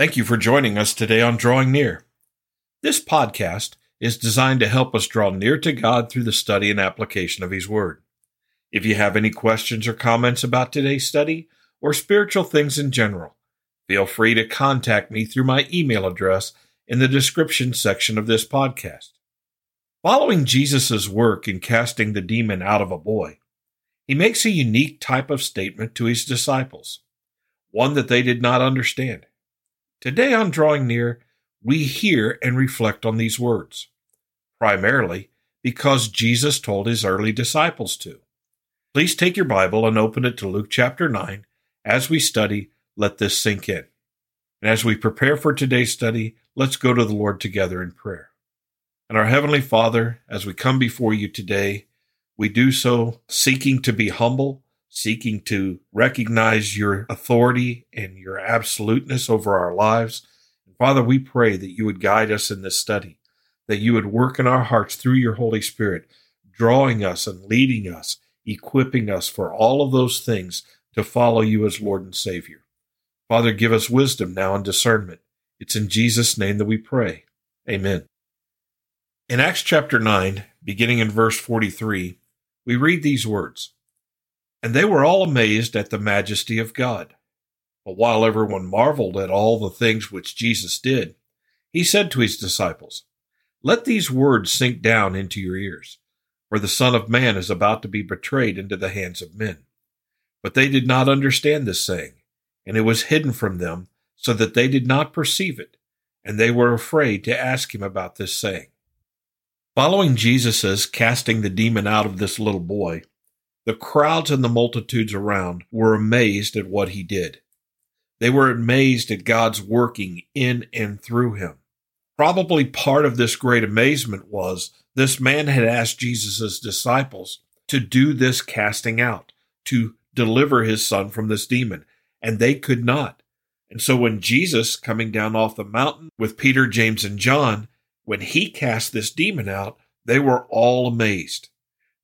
Thank you for joining us today on Drawing Near. This podcast is designed to help us draw near to God through the study and application of His Word. If you have any questions or comments about today's study or spiritual things in general, feel free to contact me through my email address in the description section of this podcast. Following Jesus' work in casting the demon out of a boy, he makes a unique type of statement to his disciples, one that they did not understand. Today on Drawing Near, we hear and reflect on these words, primarily because Jesus told his early disciples to. Please take your Bible and open it to Luke chapter 9. As we study, let this sink in. And as we prepare for today's study, let's go to the Lord together in prayer. And our Heavenly Father, as we come before you today, we do so seeking to be humble seeking to recognize your authority and your absoluteness over our lives. And Father, we pray that you would guide us in this study, that you would work in our hearts through your Holy Spirit, drawing us and leading us, equipping us for all of those things to follow you as Lord and Savior. Father, give us wisdom now and discernment. It's in Jesus' name that we pray. Amen. In Acts chapter 9, beginning in verse 43, we read these words and they were all amazed at the majesty of God. But while everyone marveled at all the things which Jesus did, he said to his disciples, Let these words sink down into your ears, for the Son of Man is about to be betrayed into the hands of men. But they did not understand this saying, and it was hidden from them, so that they did not perceive it, and they were afraid to ask him about this saying. Following Jesus' casting the demon out of this little boy, the crowds and the multitudes around were amazed at what he did. They were amazed at God's working in and through him. Probably part of this great amazement was this man had asked Jesus' disciples to do this casting out, to deliver his son from this demon, and they could not. And so when Jesus, coming down off the mountain with Peter, James, and John, when he cast this demon out, they were all amazed.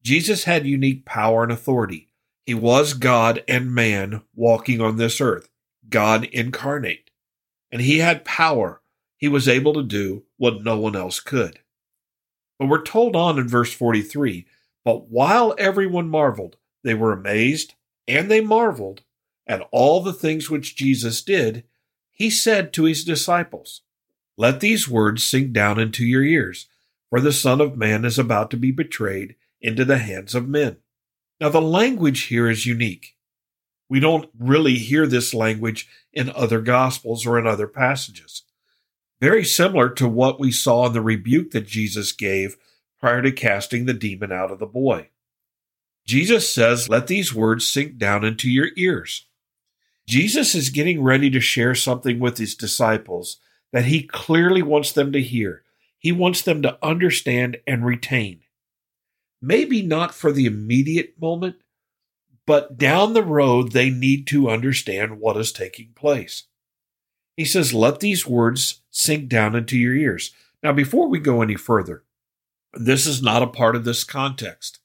Jesus had unique power and authority. He was God and man walking on this earth, God incarnate. And he had power. He was able to do what no one else could. But we're told on in verse 43 But while everyone marveled, they were amazed, and they marveled at all the things which Jesus did. He said to his disciples, Let these words sink down into your ears, for the Son of Man is about to be betrayed into the hands of men. Now, the language here is unique. We don't really hear this language in other gospels or in other passages. Very similar to what we saw in the rebuke that Jesus gave prior to casting the demon out of the boy. Jesus says, Let these words sink down into your ears. Jesus is getting ready to share something with his disciples that he clearly wants them to hear. He wants them to understand and retain maybe not for the immediate moment, but down the road, they need to understand what is taking place. He says, Let these words sink down into your ears. Now, before we go any further, this is not a part of this context.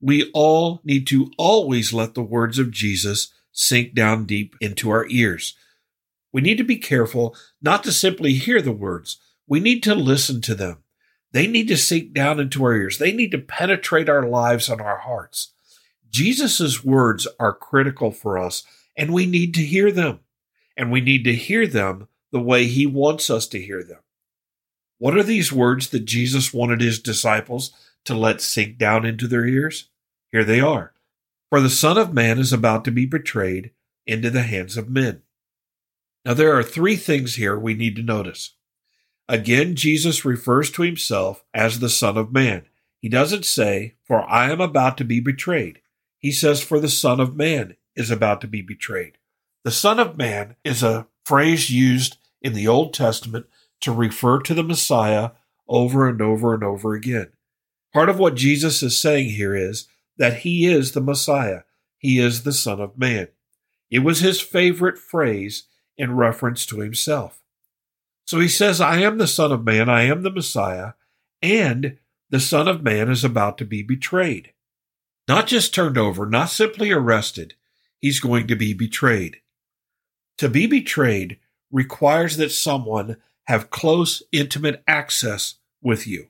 We all need to always let the words of Jesus sink down deep into our ears. We need to be careful not to simply hear the words, we need to listen to them. They need to sink down into our ears. They need to penetrate our lives and our hearts. Jesus' words are critical for us, and we need to hear them. And we need to hear them the way he wants us to hear them. What are these words that Jesus wanted his disciples to let sink down into their ears? Here they are. For the Son of Man is about to be betrayed into the hands of men. Now, there are three things here we need to notice. Again, Jesus refers to himself as the Son of Man. He doesn't say, For I am about to be betrayed. He says, For the Son of Man is about to be betrayed. The Son of Man is a phrase used in the Old Testament to refer to the Messiah over and over and over again. Part of what Jesus is saying here is that he is the Messiah. He is the Son of Man. It was his favorite phrase in reference to himself. So he says, I am the Son of Man, I am the Messiah, and the Son of Man is about to be betrayed. Not just turned over, not simply arrested, he's going to be betrayed. To be betrayed requires that someone have close, intimate access with you.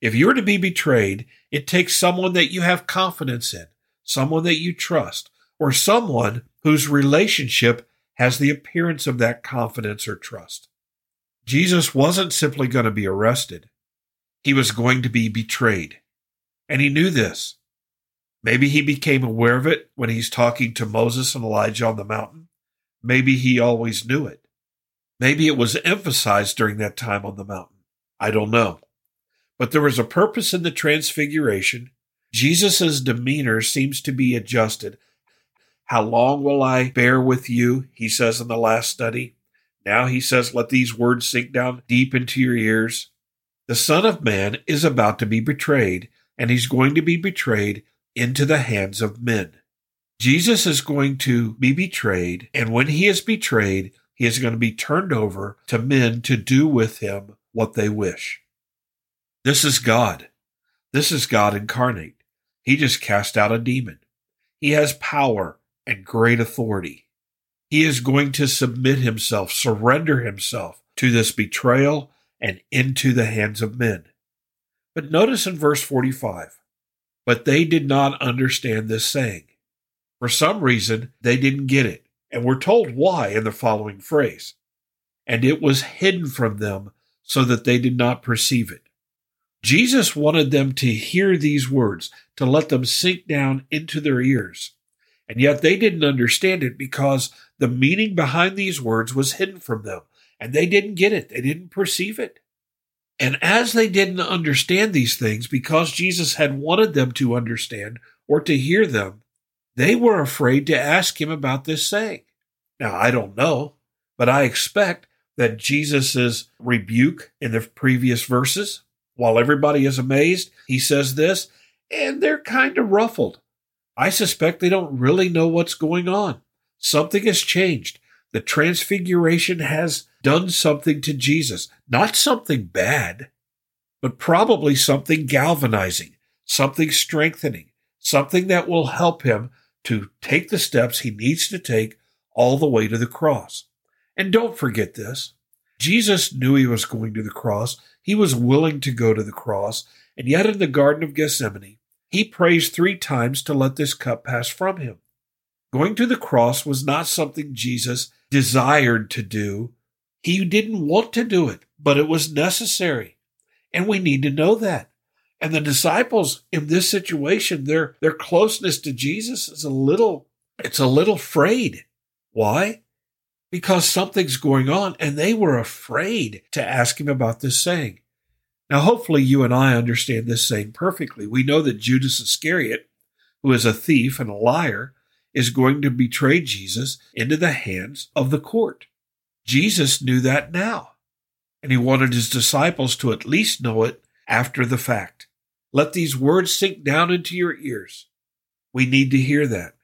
If you are to be betrayed, it takes someone that you have confidence in, someone that you trust, or someone whose relationship has the appearance of that confidence or trust. Jesus wasn't simply going to be arrested. He was going to be betrayed. And he knew this. Maybe he became aware of it when he's talking to Moses and Elijah on the mountain. Maybe he always knew it. Maybe it was emphasized during that time on the mountain. I don't know. But there was a purpose in the transfiguration. Jesus' demeanor seems to be adjusted. How long will I bear with you? He says in the last study. Now he says, let these words sink down deep into your ears. The Son of Man is about to be betrayed, and he's going to be betrayed into the hands of men. Jesus is going to be betrayed, and when he is betrayed, he is going to be turned over to men to do with him what they wish. This is God. This is God incarnate. He just cast out a demon. He has power and great authority. He is going to submit himself, surrender himself to this betrayal and into the hands of men. But notice in verse 45 But they did not understand this saying. For some reason, they didn't get it, and we're told why in the following phrase. And it was hidden from them so that they did not perceive it. Jesus wanted them to hear these words, to let them sink down into their ears. And yet they didn't understand it because the meaning behind these words was hidden from them, and they didn't get it. They didn't perceive it. And as they didn't understand these things, because Jesus had wanted them to understand or to hear them, they were afraid to ask him about this saying. Now, I don't know, but I expect that Jesus' rebuke in the previous verses while everybody is amazed, he says this, and they're kind of ruffled. I suspect they don't really know what's going on. Something has changed. The transfiguration has done something to Jesus. Not something bad, but probably something galvanizing, something strengthening, something that will help him to take the steps he needs to take all the way to the cross. And don't forget this Jesus knew he was going to the cross. He was willing to go to the cross. And yet in the Garden of Gethsemane, he prays three times to let this cup pass from him. Going to the cross was not something Jesus desired to do. He didn't want to do it, but it was necessary. And we need to know that. And the disciples in this situation, their, their closeness to Jesus is a little, it's a little frayed. Why? because something's going on and they were afraid to ask him about this saying. Now, hopefully, you and I understand this saying perfectly. We know that Judas Iscariot, who is a thief and a liar, is going to betray Jesus into the hands of the court. Jesus knew that now, and he wanted his disciples to at least know it after the fact. Let these words sink down into your ears. We need to hear that.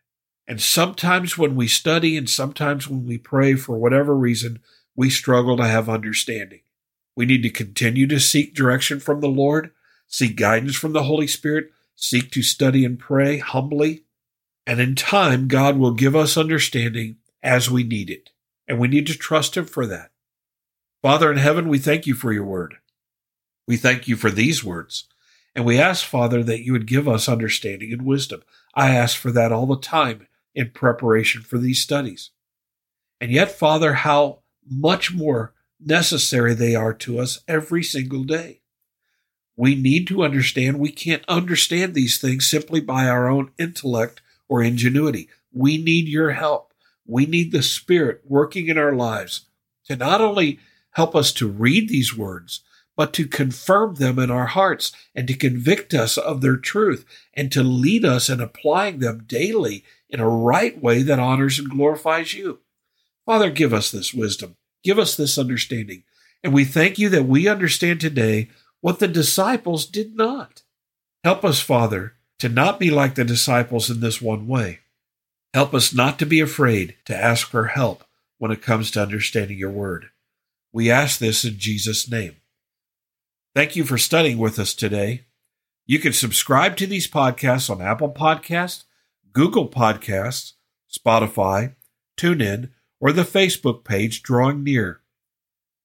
And sometimes when we study and sometimes when we pray for whatever reason, we struggle to have understanding. We need to continue to seek direction from the Lord, seek guidance from the Holy Spirit, seek to study and pray humbly. And in time, God will give us understanding as we need it. And we need to trust Him for that. Father in heaven, we thank you for your word. We thank you for these words. And we ask, Father, that you would give us understanding and wisdom. I ask for that all the time in preparation for these studies. And yet, Father, how much more necessary they are to us every single day. We need to understand we can't understand these things simply by our own intellect or ingenuity. We need your help. We need the Spirit working in our lives to not only help us to read these words, but to confirm them in our hearts and to convict us of their truth and to lead us in applying them daily in a right way that honors and glorifies you. Father, give us this wisdom. Give us this understanding. And we thank you that we understand today what the disciples did not. Help us, Father, to not be like the disciples in this one way. Help us not to be afraid to ask for help when it comes to understanding your word. We ask this in Jesus' name. Thank you for studying with us today. You can subscribe to these podcasts on Apple Podcasts, Google Podcasts, Spotify, TuneIn, or the Facebook page Drawing Near.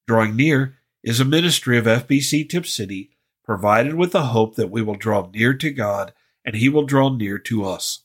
Drawing Near is a ministry of FBC Tipp City provided with the hope that we will draw near to God and He will draw near to us.